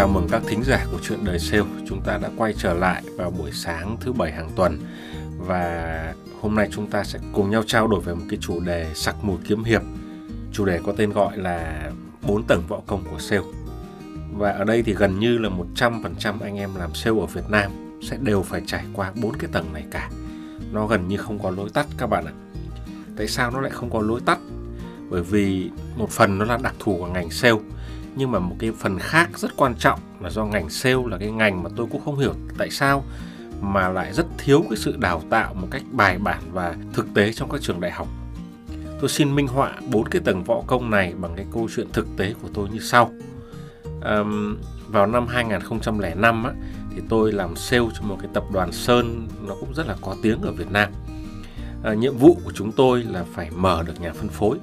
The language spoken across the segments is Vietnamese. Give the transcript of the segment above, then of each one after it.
chào mừng các thính giả của chuyện đời sale. Chúng ta đã quay trở lại vào buổi sáng thứ bảy hàng tuần và hôm nay chúng ta sẽ cùng nhau trao đổi về một cái chủ đề sặc mùi kiếm hiệp. Chủ đề có tên gọi là bốn tầng võ công của sale. Và ở đây thì gần như là 100% anh em làm sale ở Việt Nam sẽ đều phải trải qua bốn cái tầng này cả. Nó gần như không có lối tắt các bạn ạ. Tại sao nó lại không có lối tắt? Bởi vì một phần nó là đặc thù của ngành sale nhưng mà một cái phần khác rất quan trọng là do ngành sale là cái ngành mà tôi cũng không hiểu tại sao mà lại rất thiếu cái sự đào tạo một cách bài bản và thực tế trong các trường đại học. Tôi xin minh họa bốn cái tầng võ công này bằng cái câu chuyện thực tế của tôi như sau. Um, vào năm 2005 á, thì tôi làm sale cho một cái tập đoàn Sơn nó cũng rất là có tiếng ở Việt Nam. À, nhiệm vụ của chúng tôi là phải mở được nhà phân phối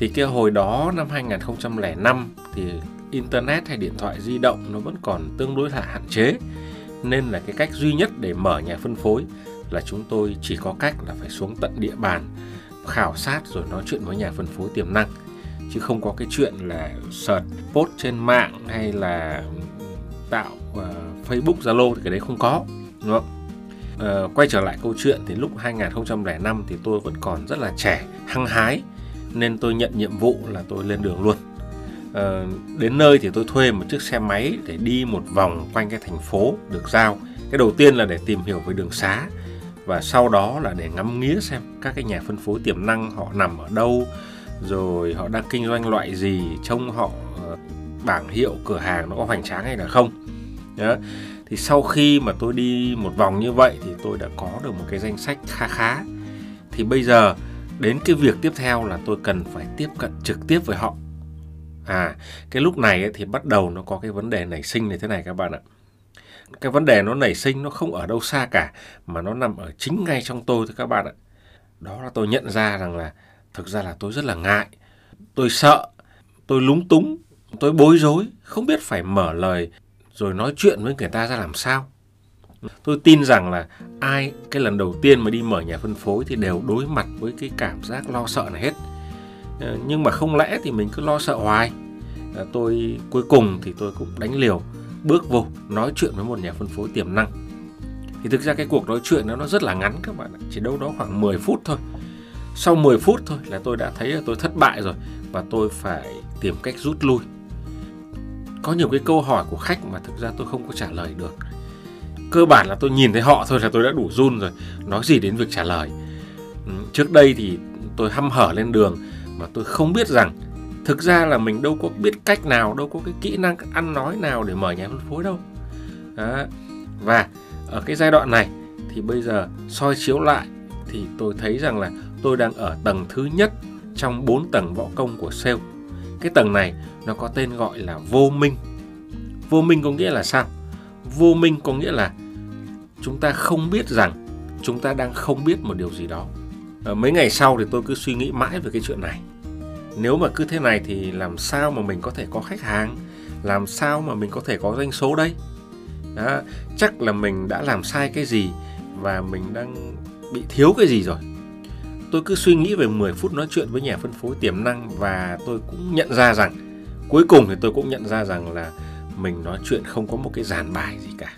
thì cái hồi đó năm 2005 thì internet hay điện thoại di động nó vẫn còn tương đối là hạn chế. Nên là cái cách duy nhất để mở nhà phân phối là chúng tôi chỉ có cách là phải xuống tận địa bàn khảo sát rồi nói chuyện với nhà phân phối tiềm năng. Chứ không có cái chuyện là search post trên mạng hay là tạo uh, Facebook Zalo thì cái đấy không có đúng không? Uh, quay trở lại câu chuyện thì lúc 2005 thì tôi vẫn còn rất là trẻ hăng hái. Nên tôi nhận nhiệm vụ là tôi lên đường luôn. Ờ, đến nơi thì tôi thuê một chiếc xe máy để đi một vòng quanh cái thành phố được giao. Cái đầu tiên là để tìm hiểu về đường xá và sau đó là để ngắm nghía xem các cái nhà phân phối tiềm năng họ nằm ở đâu, rồi họ đang kinh doanh loại gì, trông họ ờ, bảng hiệu, cửa hàng nó có hoành tráng hay là không. Đó thì sau khi mà tôi đi một vòng như vậy thì tôi đã có được một cái danh sách khá khá. Thì bây giờ đến cái việc tiếp theo là tôi cần phải tiếp cận trực tiếp với họ à cái lúc này ấy, thì bắt đầu nó có cái vấn đề nảy sinh như thế này các bạn ạ. Cái vấn đề nó nảy sinh nó không ở đâu xa cả mà nó nằm ở chính ngay trong tôi thôi các bạn ạ. Đó là tôi nhận ra rằng là thực ra là tôi rất là ngại. Tôi sợ tôi lúng túng tôi bối rối không biết phải mở lời rồi nói chuyện với người ta ra làm sao. Tôi tin rằng là ai cái lần đầu tiên mà đi mở nhà phân phối thì đều đối mặt với cái cảm giác lo sợ này hết. Ờ, nhưng mà không lẽ thì mình cứ lo sợ hoài? Ờ, tôi, cuối cùng thì tôi cũng đánh liều, bước vô, nói chuyện với một nhà phân phối tiềm năng. Thì thực ra cái cuộc nói chuyện đó nó rất là ngắn các bạn ạ, chỉ đâu đó khoảng 10 phút thôi. Sau 10 phút thôi là tôi đã thấy là tôi thất bại rồi và tôi phải tìm cách rút lui. Có nhiều cái câu hỏi của khách mà thực ra tôi không có trả lời được. Cơ bản là tôi nhìn thấy họ thôi là tôi đã đủ run rồi, nói gì đến việc trả lời. Trước đây thì tôi hăm hở lên đường mà tôi không biết rằng thực ra là mình đâu có biết cách nào, đâu có cái kỹ năng ăn nói nào để mở nhà phân phối đâu. Đó. và ở cái giai đoạn này thì bây giờ soi chiếu lại thì tôi thấy rằng là tôi đang ở tầng thứ nhất trong 4 tầng võ công của sale. Cái tầng này nó có tên gọi là vô minh. Vô minh có nghĩa là sao? Vô minh có nghĩa là chúng ta không biết rằng chúng ta đang không biết một điều gì đó. Ờ, mấy ngày sau thì tôi cứ suy nghĩ mãi về cái chuyện này nếu mà cứ thế này thì làm sao mà mình có thể có khách hàng? Làm sao mà mình có thể có doanh số đây? Đó, chắc là mình đã làm sai cái gì và mình đang bị thiếu cái gì rồi? Tôi cứ suy nghĩ về 10 phút nói chuyện với nhà phân phối tiềm năng và tôi cũng nhận ra rằng cuối cùng thì tôi cũng nhận ra rằng là mình nói chuyện không có một cái dàn bài gì cả.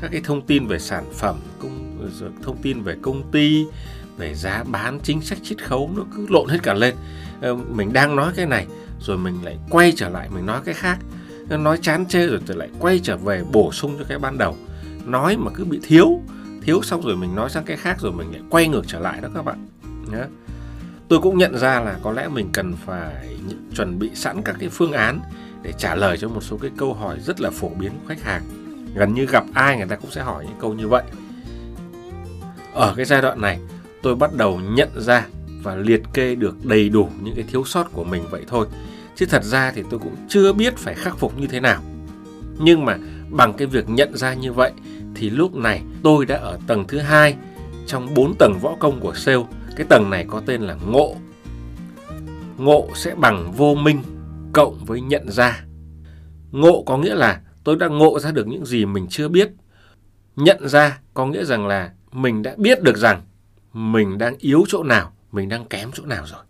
Các cái thông tin về sản phẩm công thông tin về công ty về giá bán chính sách chiết khấu nó cứ lộn hết cả lên. Ờ, mình đang nói cái này, rồi mình lại quay trở lại, mình nói cái khác. Nói chán chê rồi lại quay trở về bổ sung cho cái ban đầu. Nói mà cứ bị thiếu thiếu xong rồi mình nói sang cái khác rồi mình lại quay ngược trở lại đó các bạn. Nhé tôi cũng nhận ra là có lẽ mình cần phải chuẩn bị sẵn các cái phương án để trả lời cho một số cái câu hỏi rất là phổ biến của khách hàng. Gần như gặp ai người ta cũng sẽ hỏi những câu như vậy. Ở cái giai đoạn này, tôi bắt đầu nhận ra và liệt kê được đầy đủ những cái thiếu sót của mình vậy thôi. Chứ thật ra thì tôi cũng chưa biết phải khắc phục như thế nào. Nhưng mà bằng cái việc nhận ra như vậy, thì lúc này tôi đã ở tầng thứ hai trong bốn tầng võ công của sale. Cái tầng này có tên là ngộ. Ngộ sẽ bằng vô minh cộng với nhận ra. Ngộ có nghĩa là tôi đã ngộ ra được những gì mình chưa biết. Nhận ra có nghĩa rằng là mình đã biết được rằng mình đang yếu chỗ nào mình đang kém chỗ nào rồi.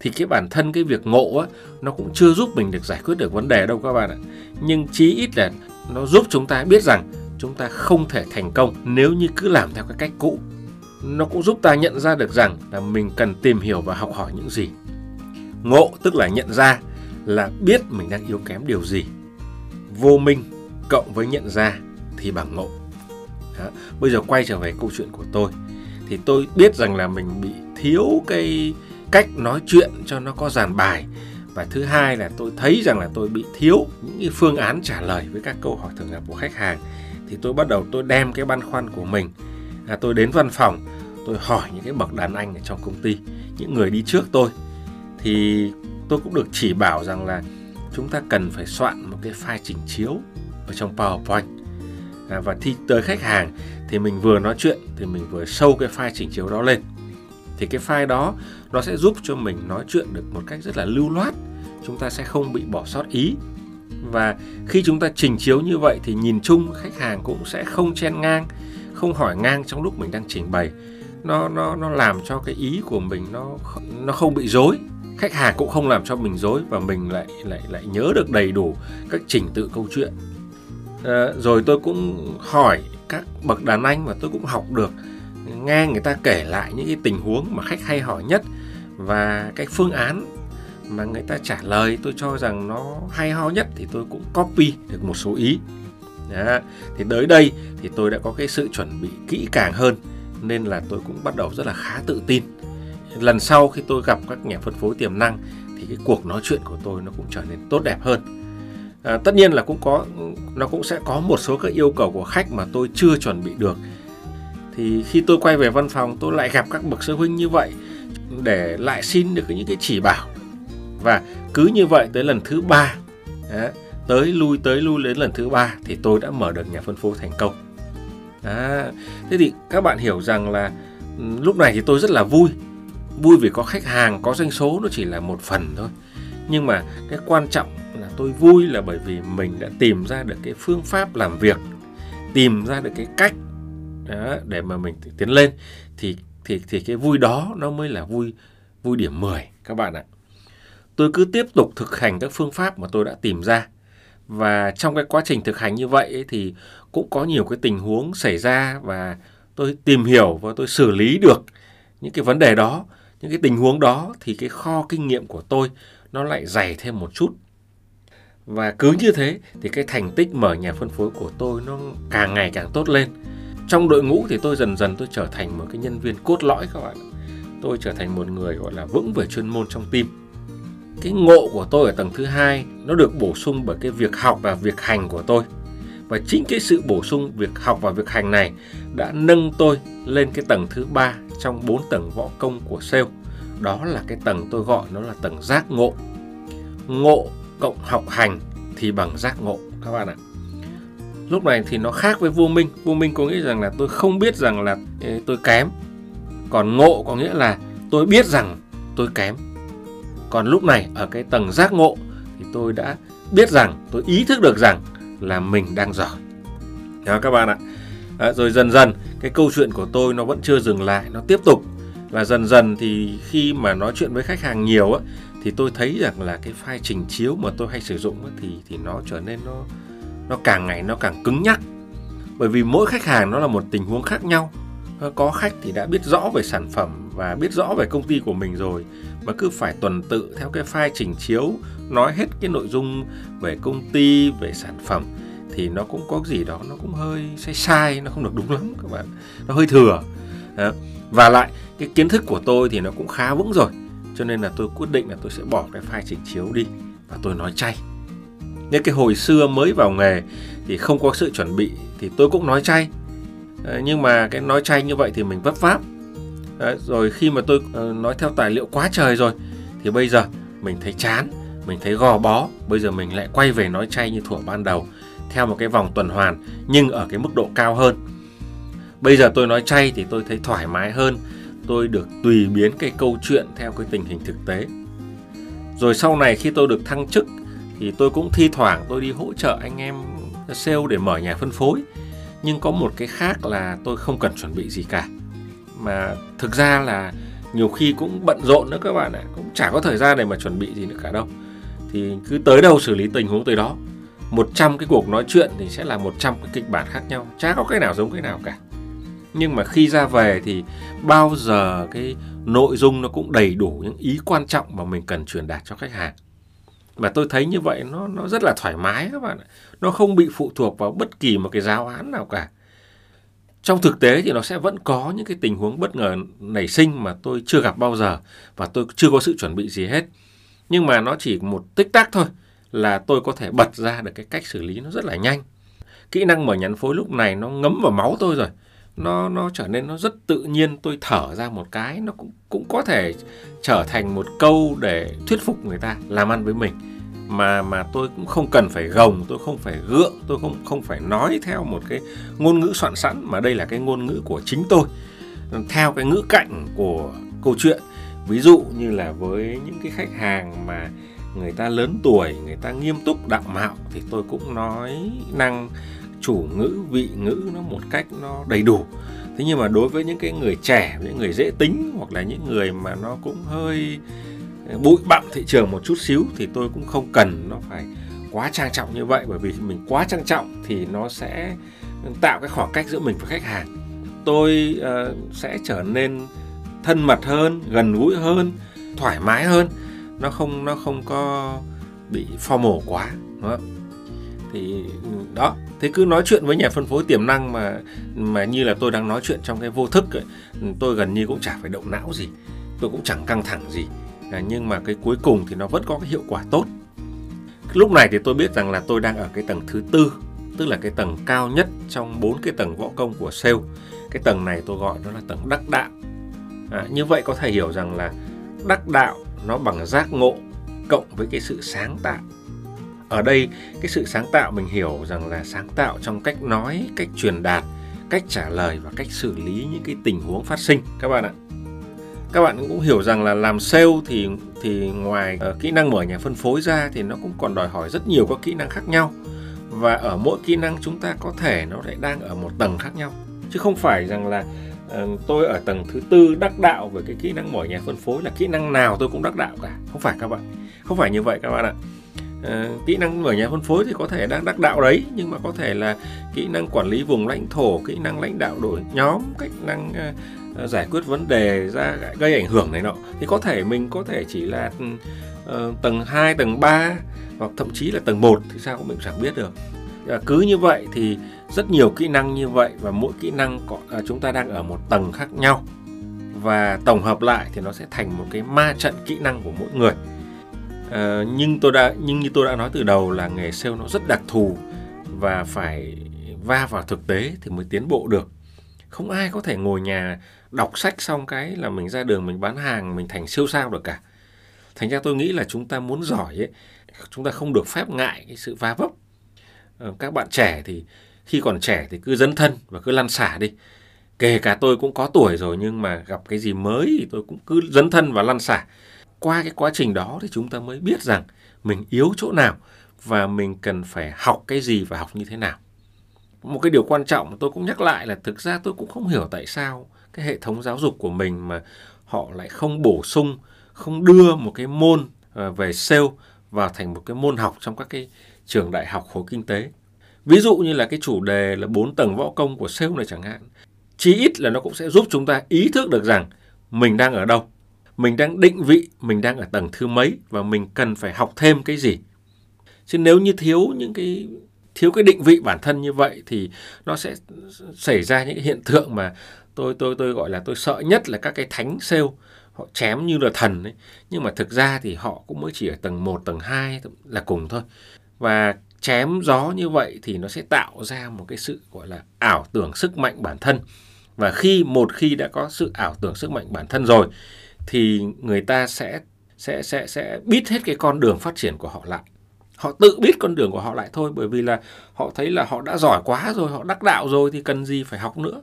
Thì cái bản thân cái việc ngộ á, nó cũng chưa giúp mình được giải quyết được vấn đề đâu các bạn ạ. Nhưng chí ít là nó giúp chúng ta biết rằng chúng ta không thể thành công nếu như cứ làm theo cái cách cũ. Nó cũng giúp ta nhận ra được rằng là mình cần tìm hiểu và học hỏi những gì. Ngộ tức là nhận ra, là biết mình đang yếu kém điều gì. Vô minh cộng với nhận ra thì bằng ngộ. Đó. bây giờ quay trở về câu chuyện của tôi thì tôi biết rằng là mình bị thiếu cái cách nói chuyện cho nó có dàn bài. Và thứ hai là tôi thấy rằng là tôi bị thiếu những cái phương án trả lời với các câu hỏi thường gặp của khách hàng. Thì tôi bắt đầu tôi đem cái băn khoăn của mình à, tôi đến văn phòng tôi hỏi những cái bậc đàn anh ở trong công ty những người đi trước tôi. Thì tôi cũng được chỉ bảo rằng là chúng ta cần phải soạn một cái file chỉnh chiếu ở trong PowerPoint. À, và khi tới khách hàng thì mình vừa nói chuyện thì mình vừa sâu cái file chỉnh chiếu đó lên. Thì cái file đó nó sẽ giúp cho mình nói chuyện được một cách rất là lưu loát. Chúng ta sẽ không bị bỏ sót ý. Và khi chúng ta trình chiếu như vậy thì nhìn chung khách hàng cũng sẽ không chen ngang không hỏi ngang trong lúc mình đang trình bày. Nó nó nó làm cho cái ý của mình nó nó không bị dối khách hàng cũng không làm cho mình dối và mình lại lại lại nhớ được đầy đủ các trình tự câu chuyện. À, rồi tôi cũng hỏi các bậc đàn anh và tôi cũng học được, nghe người ta kể lại những cái tình huống mà khách hay hỏi nhất và cái phương án mà người ta trả lời, tôi cho rằng nó hay ho nhất thì tôi cũng copy được một số ý Đó. thì tới đây thì tôi đã có cái sự chuẩn bị kỹ càng hơn, nên là tôi cũng bắt đầu rất là khá tự tin lần sau khi tôi gặp các nhà phân phối tiềm năng thì cái cuộc nói chuyện của tôi nó cũng trở nên tốt đẹp hơn à, tất nhiên là cũng có nó cũng sẽ có một số các yêu cầu của khách mà tôi chưa chuẩn bị được. Thì khi tôi quay về văn phòng tôi lại gặp các bậc sư huynh như vậy để lại xin được những cái chỉ bảo. Và cứ như vậy tới lần thứ ba tới lui tới lui đến lần thứ ba thì tôi đã mở được nhà phân phối thành công. À, thế thì các bạn hiểu rằng là lúc này thì tôi rất là vui. Vui vì có khách hàng có doanh số nó chỉ là một phần thôi. Nhưng mà cái quan trọng là tôi vui là bởi vì mình đã tìm ra được cái phương pháp làm việc tìm ra được cái cách đó, để mà mình tiến lên. Thì thì thì cái vui đó nó mới là vui vui điểm 10 các bạn ạ. Tôi cứ tiếp tục thực hành các phương pháp mà tôi đã tìm ra. Và trong cái quá trình thực hành như vậy ấy, thì cũng có nhiều cái tình huống xảy ra và tôi tìm hiểu và tôi xử lý được những cái vấn đề đó những cái tình huống đó. Thì cái kho kinh nghiệm của tôi nó lại dày thêm một chút và cứ như thế thì cái thành tích mở nhà phân phối của tôi nó càng ngày càng tốt lên. Trong đội ngũ thì tôi dần dần tôi trở thành một cái nhân viên cốt lõi các bạn tôi trở thành một người gọi là vững về chuyên môn trong team. Cái ngộ của tôi ở tầng thứ hai nó được bổ sung bởi cái việc học và việc hành của tôi. Và chính cái sự bổ sung việc học và việc hành này đã nâng tôi lên cái tầng thứ ba trong bốn tầng võ công của sale. Đó là cái tầng tôi gọi nó là tầng giác ngộ. Ngộ cộng học hành thì bằng giác ngộ các bạn ạ. Lúc này thì nó khác với vô minh. Vô minh có nghĩa rằng là tôi không biết rằng là tôi kém. Còn ngộ có nghĩa là tôi biết rằng tôi kém. Còn lúc này ở cái tầng giác ngộ thì tôi đã biết rằng tôi ý thức được rằng là mình đang giỏi. Đó các bạn ạ. À, rồi dần dần cái câu chuyện của tôi nó vẫn chưa dừng lại nó tiếp tục. Và dần dần thì khi mà nói chuyện với khách hàng nhiều á thì tôi thấy rằng là cái file trình chiếu mà tôi hay sử dụng thì thì nó trở nên nó nó càng ngày nó càng cứng nhắc. Bởi vì mỗi khách hàng nó là một tình huống khác nhau. Ờ, có khách thì đã biết rõ về sản phẩm và biết rõ về công ty của mình rồi, mà cứ phải tuần tự theo cái file trình chiếu, nói hết cái nội dung về công ty, về sản phẩm, thì nó cũng có gì đó nó cũng hơi sai sai, nó không được đúng lắm các bạn. Nó hơi thừa. Và lại, cái kiến thức của tôi thì nó cũng khá vững rồi cho nên là tôi quyết định là tôi sẽ bỏ cái file trình chiếu đi và tôi nói chay. Nếu cái hồi xưa mới vào nghề thì không có sự chuẩn bị thì tôi cũng nói chay. Ờ, nhưng mà cái nói chay như vậy thì mình vấp váp. Rồi khi mà tôi ờ, nói theo tài liệu quá trời rồi thì bây giờ mình thấy chán, mình thấy gò bó. Bây giờ mình lại quay về nói chay như thuở ban đầu, theo một cái vòng tuần hoàn nhưng ở cái mức độ cao hơn. Bây giờ tôi nói chay thì tôi thấy thoải mái hơn tôi được tùy biến cái câu chuyện theo cái tình hình thực tế. Rồi sau này khi tôi được thăng chức thì tôi cũng thi thoảng tôi đi hỗ trợ anh em sale để mở nhà phân phối. Nhưng có một cái khác là tôi không cần chuẩn bị gì cả. Mà thực ra là nhiều khi cũng bận rộn nữa các bạn ạ, cũng chả có thời gian để mà chuẩn bị gì nữa cả đâu. Thì cứ tới đâu xử lý tình huống tới đó. 100 cái cuộc nói chuyện thì sẽ là 100 cái kịch bản khác nhau, chả có cái nào giống cái nào cả nhưng mà khi ra về thì bao giờ cái nội dung nó cũng đầy đủ những ý quan trọng mà mình cần truyền đạt cho khách hàng. Và tôi thấy như vậy nó nó rất là thoải mái các bạn ạ. Nó không bị phụ thuộc vào bất kỳ một cái giáo án nào cả. Trong thực tế thì nó sẽ vẫn có những cái tình huống bất ngờ nảy sinh mà tôi chưa gặp bao giờ và tôi chưa có sự chuẩn bị gì hết. Nhưng mà nó chỉ một tích tắc thôi là tôi có thể bật ra được cái cách xử lý nó rất là nhanh. Kỹ năng mở nhắn phối lúc này nó ngấm vào máu tôi rồi nó nó trở nên nó rất tự nhiên. Tôi thở ra một cái, nó cũng cũng có thể trở thành một câu để thuyết phục người ta làm ăn với mình. Mà mà tôi cũng không cần phải gồng, tôi không phải gượng, tôi không không phải nói theo một cái ngôn ngữ soạn sẵn, mà đây là cái ngôn ngữ của chính tôi, theo cái ngữ cảnh của câu chuyện. Ví dụ như là với những cái khách hàng mà người ta lớn tuổi, người ta nghiêm túc, đạo mạo, thì tôi cũng nói năng chủ ngữ vị ngữ nó một cách nó đầy đủ. Thế nhưng mà đối với những cái người trẻ những người dễ tính hoặc là những người mà nó cũng hơi ờ, bụi bặm thị trường một chút xíu thì tôi cũng không cần nó phải quá trang trọng như vậy. Bởi vì mình quá trang trọng thì nó sẽ tạo cái khoảng cách giữa mình và khách hàng. Tôi uh, sẽ trở nên thân mật hơn gần gũi hơn thoải mái hơn. Nó không nó không có bị formal quá đúng không? thì ừ, đó thế cứ nói chuyện với nhà phân phối tiềm năng mà mà như là tôi đang nói chuyện trong cái vô thức ấy, tôi gần như cũng chả phải động não gì tôi cũng chẳng căng thẳng gì. À, nhưng mà cái cuối cùng thì nó vẫn có cái hiệu quả tốt. Lúc này thì tôi biết rằng là tôi đang ở cái tầng thứ tư tức là cái tầng cao nhất trong bốn cái tầng võ công của sale. Cái tầng này tôi gọi nó là tầng đắc đạo. À, như vậy có thể hiểu rằng là đắc đạo nó bằng giác ngộ cộng với cái sự sáng tạo ở đây cái sự sáng tạo mình hiểu rằng là sáng tạo trong cách nói cách truyền đạt cách trả lời và cách xử lý những cái tình huống phát sinh. Các bạn ạ. Các bạn cũng hiểu rằng là làm sale thì thì ngoài uh, kỹ năng mở nhà phân phối ra thì nó cũng còn đòi hỏi rất nhiều các kỹ năng khác nhau. Và ở mỗi kỹ năng chúng ta có thể nó lại đang ở một tầng khác nhau. Chứ không phải rằng là uh, tôi ở tầng thứ tư đắc đạo về cái kỹ năng mở nhà phân phối là kỹ năng nào tôi cũng đắc đạo cả. Không phải các bạn. Không phải như vậy các bạn ạ uh, kỹ năng mở nhà phân phối thì có thể đang đắc đạo đấy nhưng mà có thể là kỹ năng quản lý vùng lãnh thổ kỹ năng lãnh đạo đội nhóm cách năng uh, giải quyết vấn đề ra gây ảnh hưởng này nọ thì có thể mình có thể chỉ là uh, tầng 2, tầng 3 hoặc thậm chí là tầng 1 thì sao cũng mình chẳng biết được. À, cứ như vậy thì rất nhiều kỹ năng như vậy và mỗi kỹ năng có, à, chúng ta đang ở một tầng khác nhau và tổng hợp lại thì nó sẽ thành một cái ma trận kỹ năng của mỗi người. À, nhưng tôi đã nhưng như tôi đã nói từ đầu là nghề sale nó rất đặc thù và phải va vào thực tế thì mới tiến bộ được. Không ai có thể ngồi nhà đọc sách xong cái là mình ra đường mình bán hàng mình thành siêu sao được cả. Thành ra tôi nghĩ là chúng ta muốn giỏi ấy chúng ta không được phép ngại cái sự va vấp. Ờ, các bạn trẻ thì khi còn trẻ thì cứ dấn thân và cứ lăn xả đi. Kể cả tôi cũng có tuổi rồi nhưng mà gặp cái gì mới thì tôi cũng cứ dấn thân và lăn xả qua cái quá trình đó thì chúng ta mới biết rằng mình yếu chỗ nào và mình cần phải học cái gì và học như thế nào. Một cái điều quan trọng mà tôi cũng nhắc lại là thực ra tôi cũng không hiểu tại sao cái hệ thống giáo dục của mình mà họ lại không bổ sung, không đưa một cái môn à, về sale vào thành một cái môn học trong các cái trường đại học khối kinh tế. Ví dụ như là cái chủ đề là bốn tầng võ công của sale này chẳng hạn, chí ít là nó cũng sẽ giúp chúng ta ý thức được rằng mình đang ở đâu mình đang định vị mình đang ở tầng thứ mấy và mình cần phải học thêm cái gì? Chứ nếu như thiếu những cái thiếu cái định vị bản thân như vậy thì nó sẽ xảy ra những hiện tượng mà tôi tôi tôi gọi là tôi sợ nhất là các cái thánh sale họ chém như là thần ấy. Nhưng mà thực ra thì họ cũng mới chỉ ở tầng 1, tầng 2 là cùng thôi. Và chém gió như vậy thì nó sẽ tạo ra một cái sự gọi là ảo tưởng sức mạnh bản thân. Và khi một khi đã có sự ảo tưởng sức mạnh bản thân rồi thì người ta sẽ sẽ sẽ sẽ biết hết cái con đường phát triển của họ lại. Họ tự biết con đường của họ lại thôi bởi vì là họ thấy là họ đã giỏi quá rồi họ đắc đạo rồi thì cần gì phải học nữa.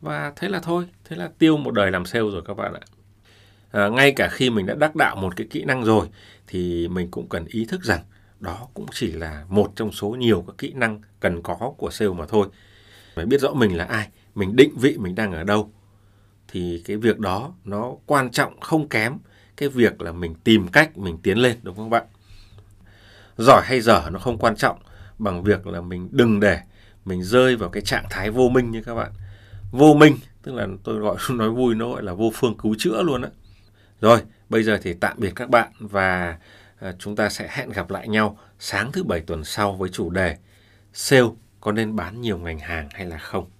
Và thế là thôi thế là tiêu một đời làm sale rồi các bạn ạ. À, ngay cả khi mình đã đắc đạo một cái kỹ năng rồi thì mình cũng cần ý thức rằng đó cũng chỉ là một trong số nhiều các kỹ năng cần có của sale mà thôi. Phải biết rõ mình là ai mình định vị mình đang ở đâu thì cái việc đó nó quan trọng không kém cái việc là mình tìm cách mình tiến lên, đúng không bạn? Giỏi hay dở nó không quan trọng, bằng việc là mình đừng để mình rơi vào cái trạng thái vô minh như các bạn. Vô minh, tức là tôi gọi, nói vui nó gọi là vô phương cứu chữa luôn á. Rồi, bây giờ thì tạm biệt các bạn và à, chúng ta sẽ hẹn gặp lại nhau sáng thứ bảy tuần sau với chủ đề sale có nên bán nhiều ngành hàng hay là không?